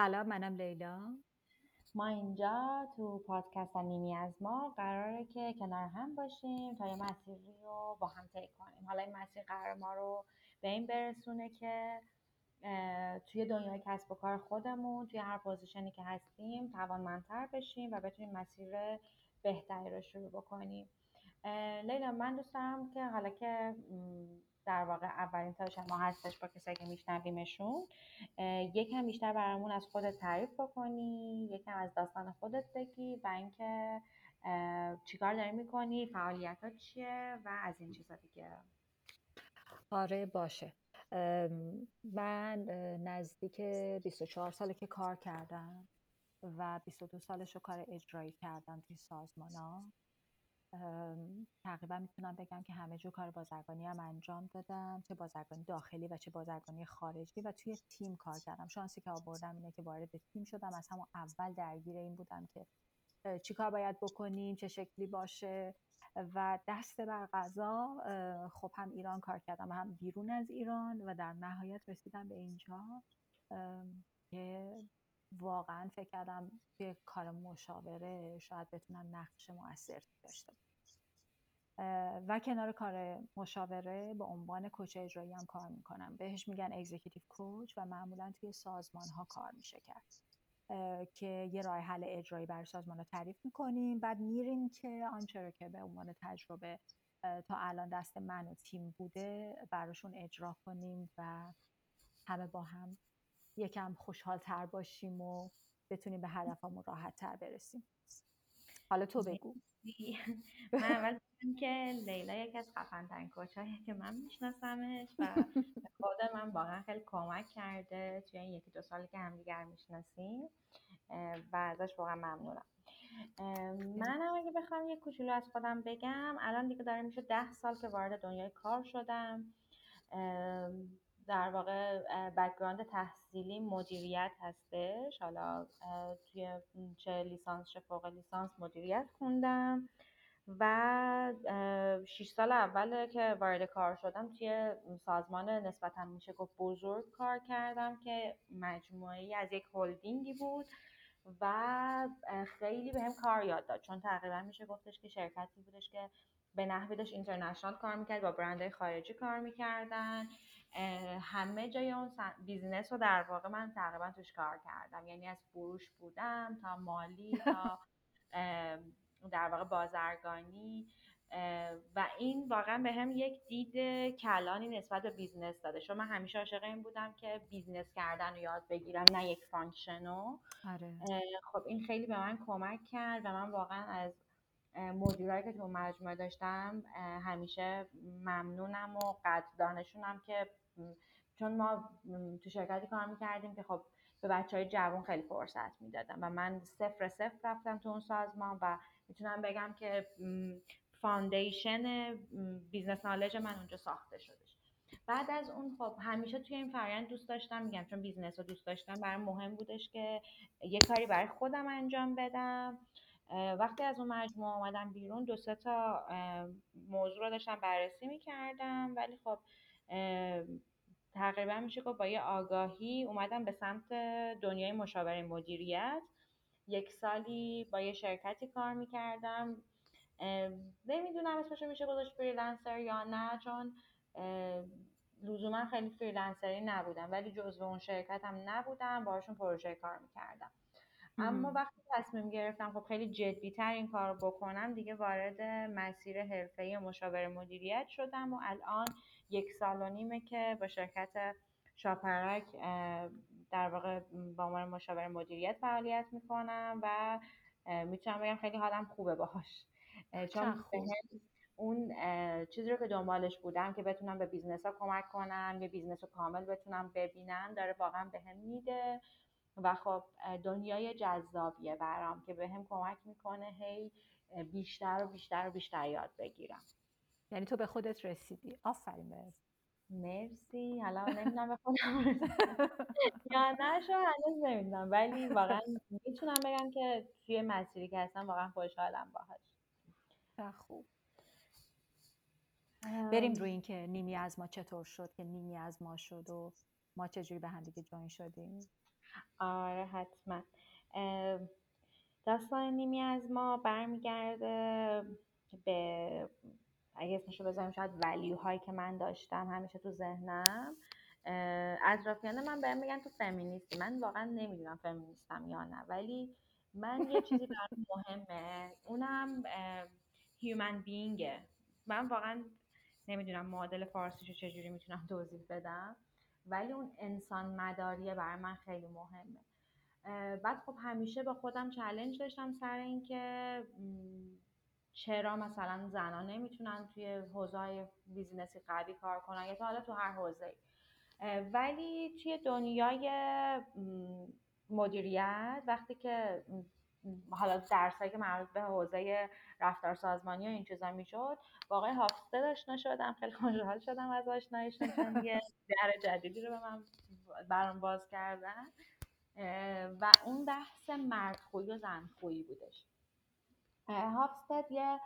سلام منم لیلا. ما اینجا تو پادکست نیمی از ما قراره که کنار هم باشیم تا یه مسیری رو با هم طی کنیم. حالا این مسیر قرار ما رو به این برسونه که توی دنیای کسب و کار خودمون توی هر پوزیشنی که هستیم توانمندتر بشیم و بتونیم مسیر بهتری رو شروع بکنیم. لیلا من دوست که حالا که در واقع اولین تا شما هستش با کسایی که میشنویمشون یکم بیشتر برامون از خودت تعریف بکنی یکم از داستان خودت بگی و اینکه چیکار داری می‌کنی فعالیت چیه و از این چیزا دیگه. آره باشه. من نزدیک 24 ساله که کار کردم و 22 سالش رو کار اجرایی کردم توی سازمان ها. تقریبا می‌تونم بگم که همه جو کار بازرگانی هم انجام دادم چه بازرگانی داخلی و چه بازرگانی خارجی و توی تیم کار کردم. شانسی که آوردم اینه که وارد تیم شدم. از همون اول درگیر این بودم که چی کار باید بکنیم چه شکلی باشه و دست بر غذا خب هم ایران کار کردم هم بیرون از ایران و در نهایت رسیدم به اینجا. که واقعا فکر کردم توی کار مشاوره شاید بتونم نقش مؤثر داشته و کنار کار مشاوره به عنوان کوچ اجرایی هم کار می‌کنم. بهش میگن اگزیکیتیو کوچ و معمولا توی سازمان ها کار میشه کرد. که یه راه حل اجرایی برای سازمان رو تعریف می‌کنیم. بعد میریم که آنچه رو که به عنوان تجربه تا الان دست من و تیم بوده براشون اجرا کنیم و همه با هم یکم خوشحال تر باشیم و بتونیم به هدفمون راحت تر برسیم. حالا تو بگو. من اول که لیلا یکی از خفن ترین که من میشناسمش و خود من واقعا خیلی کمک کرده توی این یکی دو سالی که همدیگر می‌شناسیم. و ازش واقعا ممنونم. من هم اگه بخوام یه کوچولو از خودم بگم الان دیگه داره میشه ده سال که وارد دنیای کار شدم. در واقع background تحصیلی مدیریت هستش. حالا توی چه لیسانس چه فوق لیسانس مدیریت خوندم و شیش سال اول که وارد کار شدم توی سازمان نسبتا میشه گفت بزرگ کار کردم که مجموعه از یک هلدینگی بود و خیلی بهم به کار یاد داد. چون تقریبا میشه گفتش که شرکتی بودش که به نحوی داشت international کار می‌کرد با برندهای خارجی کار می‌کردن. همه جای اون business رو در واقع من تقریبا توش کار کردم. یعنی از فروش بودم تا مالی تا در واقع بازرگانی و این واقعا بهم یک دید کلانی نسبت به business داده. چون من همیشه عاشق این بودم که business کردن رو یاد بگیرم نه یک function و آره. خب این خیلی به من کمک کرد و من واقعا از مدیرایی که تو مجموعه داشتم همیشه ممنونم و قدردانشونم که چون ما تو شرکتی کار می‌کردیم که خب به بچه های جوان خیلی فرصت می‌دادم و من صفر صفر رفتم تو اون سازمان و می‌تونم بگم که foundation business knowledge من اونجا ساخته شدش بعد از اون خب همیشه توی این فرآیند دوست داشتم میگم چون business رو دوست داشتم برام مهم بودش که یه کاری برای خودم انجام بدم. وقتی از اون مجموعه آمدم بیرون دو سه تا موضوع رو داشتم بررسی می‌کردم. ولی خب تقریبا میشه که با یه آگاهی اومدم به سمت دنیای مشاوره مدیریت. یک سالی با یه شرکتی کار می‌کردم. نمی‌دونم اسمش میشه گذاشت freelancer یا نه چون لزوما خیلی freelancer ی نبودم. ولی جزو اون هم نبودم باشون پروژه کار می‌کردم. اما وقتی تصمیم گرفتم خب خیلی جدی تر این کار بکنم دیگه وارد مسیر حرفه مشاور مدیریت شدم و الان یک سال و نیمه که با شرکت شاپرک در واقع با عنوان مشاور مدیریت فعالیت می‌کنم و می‌تونم بگم خیلی حالم خوبه باهاش. چون اون چیزی رو که دنبالش بودم که بتونم به business ها کمک کنم یه business رو کامل بتونم ببینم داره واقعا بهم میده. و خب دنیای جذابیه برام که به هم کمک می‌کنه هی بیشتر و بیشتر و بیشتر یاد بگیرم. یعنی تو به خودت رسیدی. آفرین بهت. مرسی. حالا نمی‌دونم به خودم یا نه شو هنوز نمی‌دونم. ولی واقعا می‌تونم بگم که توی مسیری که هستم واقعا خوشحالم باهاش. خوب. بریم روی این که نیمی از ما چطور شد که نیمی از ما شد و ما چجوری به هم دیگه جوین شدیم. آره حتما. داستان نیمی از ما برمیگرده به اگه اسمشو بذاریم شاید ولیو هایی که من داشتم همیشه تو ذهنم. اطرافیان من بهم میگن تو فمینیستی. من واقعا نمی‌دونم فمینیستم یا نه ولی من یه چیزی برام مهمه. اونم هیومن بینگه من واقعا نمی‌دونم معادل فارسیشو چجوری می‌تونم توضیح بدم. ولی اون انسان مداریه برای من خیلی مهمه. بعد خب همیشه با خودم challenge داشتم سر اینکه چرا مثلا زنان نمی‌تونن توی حوزه business ی قوی کار کنن؟ یا تا حالا تو هر حوزه ولی توی دنیای مدیریت وقتی که حالا درسایی که مربوط به حوزه رفتار سازمانی و این چیزا می‌شد با آقای هافستد آشنا شدم خیلی خوشحال شدم از آشناییشون یه در جدیدی رو به من برام باز کردن. و اون بحث مردخویی و زنخویی بودش. هافستد یه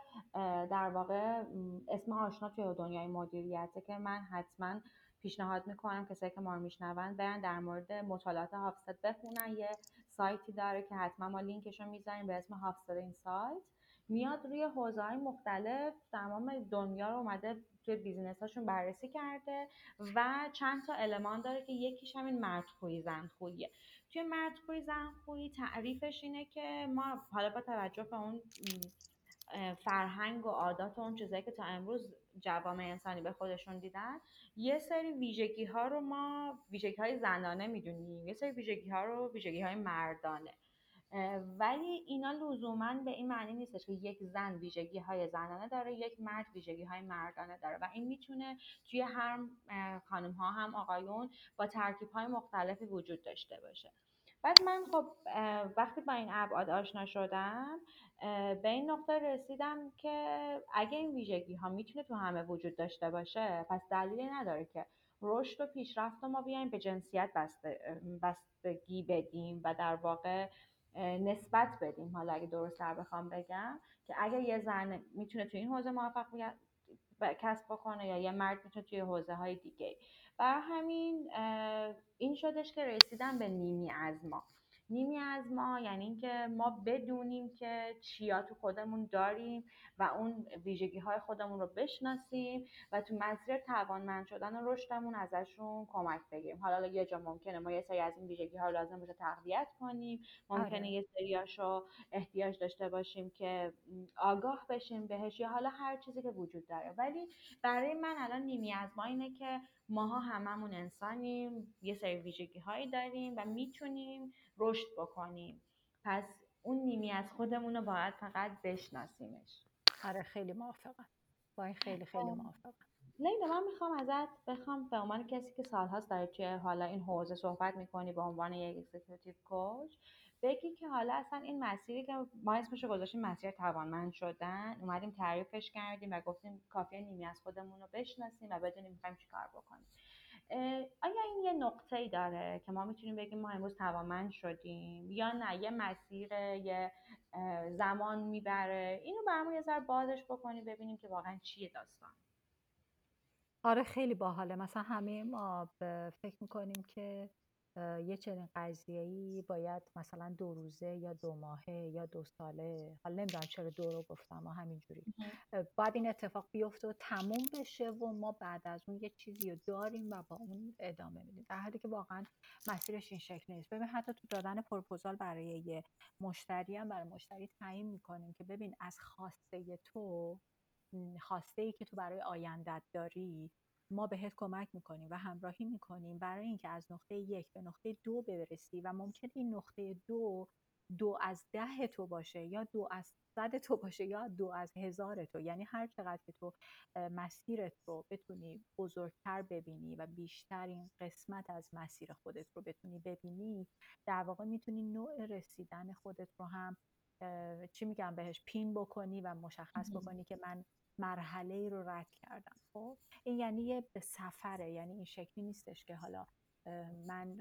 در واقع اسم آشنا توی دنیای مدیریته که من حتما پیشنهاد می‌کنم کسایی که ما رو میشنون برن در مورد مطالعات هافستد بخونن یه سایتی داره که حتما ما لینکش رو می‌ذاریم به اسم هافستد این سایت. میاد روی حوزه های مختلف تمام دنیا رو اومده توی business هاشون بررسی کرده و چند تا المان داره که یکیش همین مردخویی زنخوییه. توی مردخویی زنخویی تعریفش اینه که ما حالا با توجه به اون فرهنگ و عادات و اون چیزایی که تا امروز جوامع انسانی به خودشون دیدن یه سری ویژگی ها رو ما ویژگی های زنانه می‌دونیم یه سری ویژگی ها رو ویژگی های مردانه ولی اینا لزوما به این معنی نیستش که یک زن ویژگی های زنانه داره یک مرد ویژگی های مردانه داره. و این می‌تونه توی هر خانم ها هم آقایون با ترکیب های مختلفی وجود داشته باشه. بعد من خب وقتی با این ابعاد آشنا شدم به این نقطه رسیدم که اگه این ویژگی ها می‌تونه تو همه وجود داشته باشه پس دلیلی نداره که رشد و پیشرفت ما بیایم به جنسیت بستگی بدیم و در واقع نسبت بدیم. حالا اگه درست بخوام بگم که اگه یه زن می‌تونه تو این حوزه موفقیت کسب بکنه یا یه مرد می‌تونه توی حوزه های دیگه بر همین این شدش که رسیدم به نیمی از ما. نیمی از ما یعنی اینکه ما بدونیم که چیا تو خودمون داریم و اون ویژگی های خودمون رو بشناسیم و تو مسیر توانمند شدن و رشدمون ازشون کمک بگیریم. حالا یه جا ممکنه ما یه سری از این ویژگی ها رو لازم باشه تقویت کنیم. ممکنه آره. یه سریاشو احتیاج داشته باشیم که آگاه بشیم بهش یا حالا هر چیزی که وجود داره. ولی برای من الان نیمی از ما اینه که ماها هممون انسانیم یه سری ویژگی هایی داریم و می‌تونیم رشد بکنیم. پس اون نیمی از خودمون رو باید فقط بشناسیمش. آره خیلی موافقم. با این خیلی خیلی خب. موافقم. لیلا من می‌خوام ازت بخوام به عنوان کسی که سالهاست داره توی حالا این حوزه صحبت می‌کنی به عنوان یک اکزیکیوتیو کوچ بگی که حالا اصلا این مسیری که ما اسمش رو گذاشتیم مسیر توانمند شدن اومدیم تعریفش کردیم و گفتیم کافیه نیمی از خودمون رو بشناسیم و بدونیم می‌خوایم چیکار بکنیم. آیا این یه نقطه ای داره که ما می‌تونیم بگیم ما امروز توانمند شدیم یا نه؟ یه مسیر یه زمان می‌بره؟ اینو برامون یه ذره بازش بکنیم ببینیم که واقعا چیه داستان. آره خیلی باحاله. مثلا همه ما فکر می‌کنیم که یه چنین ای باید مثلا دو روزه یا دو ماهه یا دو ساله. حالا نمی‌دونم چرا دو رو گفتم ما همینجوری. باید این اتفاق بیفته و تموم بشه و ما بعد از اون یه چیزی رو داریم و با اون ادامه میدیم. در حالی که واقعا مسیرش این شکل نیست. ببین حتی تو دادن پروپوزال برای یه مشتری هم برای مشتری تعیین می‌کنیم که ببین از خواسته تو خواسته ای که تو برای آیندت داری ما بهت کمک می‌کنیم و همراهی می‌کنیم برای اینکه از نقطه یک به نقطه دو برسی و ممکن این نقطه دو دو از ده تو باشه یا دو از صد تو باشه یا دو از هزار تو. یعنی هر چقدر که تو مسیرت رو بتونی بزرگتر ببینی و بیشتر این قسمت از مسیر خودت رو بتونی ببینی در واقع می‌تونی نوع رسیدن خودت رو هم چی میگم بهش پین بکنی و مشخص بکنی که من مرحله ای رو رد کردم. خب؟ این یعنی یه به سفره یعنی این شکلی نیستش که حالا من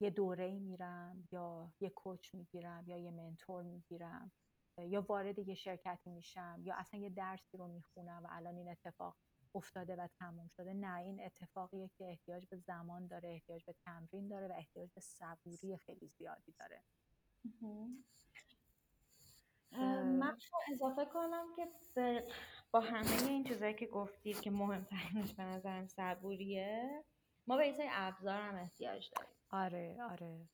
یه دوره میرم یا یه کوچ می‌گیرم یا یه منتور می‌گیرم یا وارد یه شرکتی میشم یا اصلا یه درسی رو می‌خونم و الان این اتفاق افتاده و تموم شده. نه این اتفاقیه که احتیاج به زمان داره احتیاج به تمرین داره و احتیاج به صبوری خیلی زیادی داره. من اضافه کنم که با همه این چیزایی که گفتید که مهمترینش به نظرم صبوریه ما به این ابزار هم احتیاج داریم. آره آره.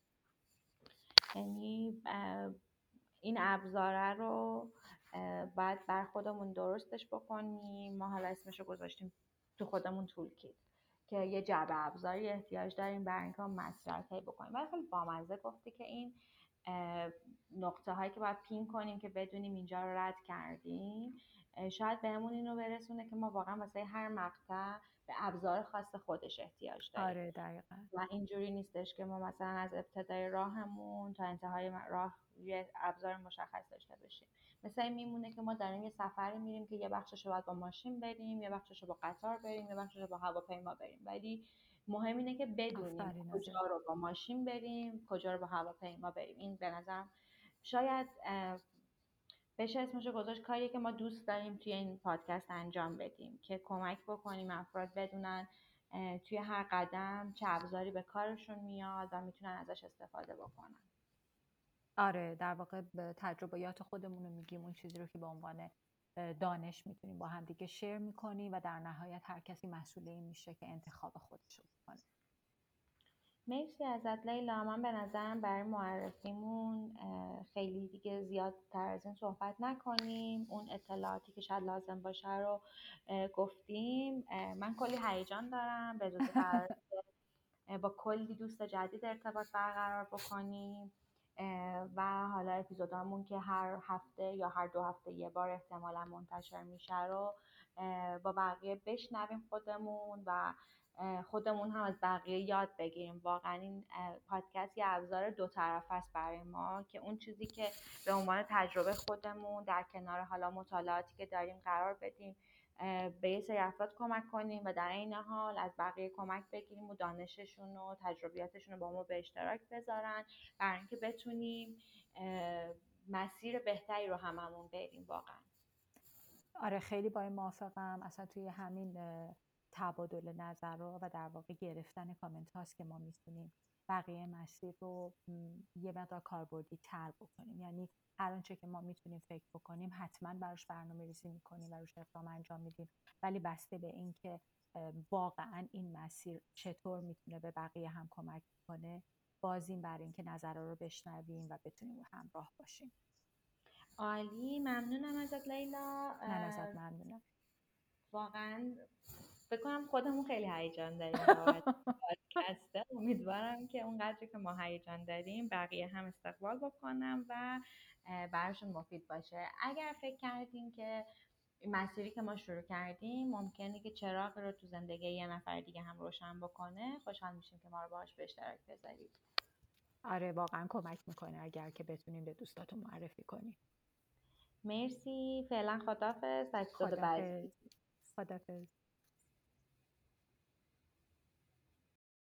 یعنی این ابزاره رو باید بر خودمون درستش بکنیم. ما حالا اسمش رو گذاشتیم تو خودمون طول کید که یه جعبه ابزاری احتیاج داریم برای اینکه مسیر بکنیم. ولی خیلی بامزه گفتی که این نقطه هایی که باید پین کنیم که بدونیم اینجا رو رد کردیم. شاید بهمون اینو برسونه که ما واقعا واسه هر مقطع به ابزار خاص خودش احتیاج داریم. آره دقیقا. و اینجوری نیستش که ما مثلا از ابتدای راهمون تا انتهای راه یه ابزار مشخص داشته باشیم. مثلا میمونه که ما داریم یه سفری میریم که یه بخشش رو باید با ماشین بریم یه بخشش رو با قطار بریم یه بخشش با هواپیما بریم. ولی مهم اینه که بدونیم کجا رو با ماشین بریم کجا رو با هواپیما بریم. این به نظرم شاید بشه اسمش گذاشت کاریه که ما دوست داریم توی این پادکست انجام بدیم که کمک بکنیم افراد بدونن توی هر قدم چه ابزاری به کارشون میاد و می‌تونن ازش استفاده بکنن. آره در واقع تجربیات خودمون رو میگیم اون چیزی رو که به عنوان دانش می‌تونیم با هم دیگه شیر می‌کنیم و در نهایت هر کسی مسئول این میشه که انتخاب خودش رو بکنه. مرسی ازت لیلا. من به نظرم برای معرفیمون خیلی دیگه زیادتر از این صحبت نکنیم. اون اطلاعاتی که شاید لازم باشه رو گفتیم. من کلی هیجان دارم. به با کلی دوست جدید ارتباط برقرار بکنیم. و حالا اپیزودامون که هر هفته یا هر دو هفته یه بار احتمالا منتشر میشه رو با بقیه بشنویم خودمون و خودمون هم از بقیه یاد بگیریم. واقعا این پادکست یه ابزار دو طرف است برای ما که اون چیزی که به عنوان تجربه خودمون در کنار حالا مطالعاتی که داریم قرار بدیم به یه سری افراد کمک کنیم و در این حال از بقیه کمک بگیریم و دانششون و تجربیاتشون رو با ما به اشتراک بذارن برای اینکه بتونیم مسیر بهتری رو هممون بریم. واقعا. آره خیلی با این موافقم. اصلا توی همین تبادل نظر و در واقع گرفتن کامنت هاست که ما می‌تونیم بقیه مسیر رو یه مقدار کاربردی تر بکنیم. یعنی هر آنچه که ما می‌تونیم فکر بکنیم حتما براش برنامه ریزی می‌کنیم و روش اقدام انجام میدیم. ولی بسته به اینکه واقعا این مسیر چطور می‌تونه به بقیه هم کمک کنه بازیم برای اینکه نظرها رو بشنویم و بتونیم همراه باشیم. عالی. ممنونم ازت لیلا. من ازت ممنونم. واقعا بکنم خودمون خیلی هیجان داریم پادکسته. امیدوارم که اونقدری که ما هیجان داریم بقیه هم استقبال بکنم و براشون مفید باشه. اگر فکر کردین که مسیری که ما شروع کردیم ممکنه که چراغ رو تو زندگی یه نفر دیگه هم روشن بکنه خوشحال میشیم که ما رو باهاش به اشتراک بذارید. آره واقعا کمک می‌کنه اگر که بتونیم به دوستاتون معرفی کنیم. مرسی. فعلا خدافظ خدافظ خدافظ